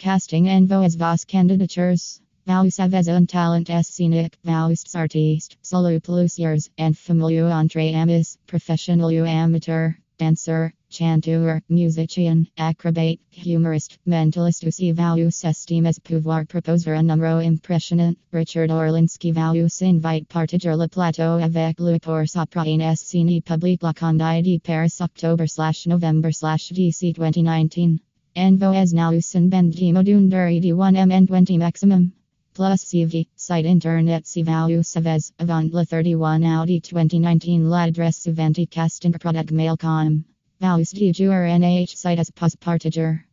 Casting envoys vos candidatures. Vaus avez un talent scenic, vaus artiste, solo plusieurs, and familiar entre amis, professional ou amateur, dancer, chanteur, musician, acrobat, humorist, mentalist aussi vaus estimes pouvoir proposer un numéro impressionnant. Richard Orlinski vaus invite partager le plateau avec lui pour sa prochaine scène publique la Condé de Paris October slash November slash DC 2019. Envoys nous un bendimo d'une durée de 1 m 20 maximum. Plus CV, site internet si value savez, avant le 31 Audi 2019 l'adresse suivante casting product mail com. Vaus de nh site as post partager.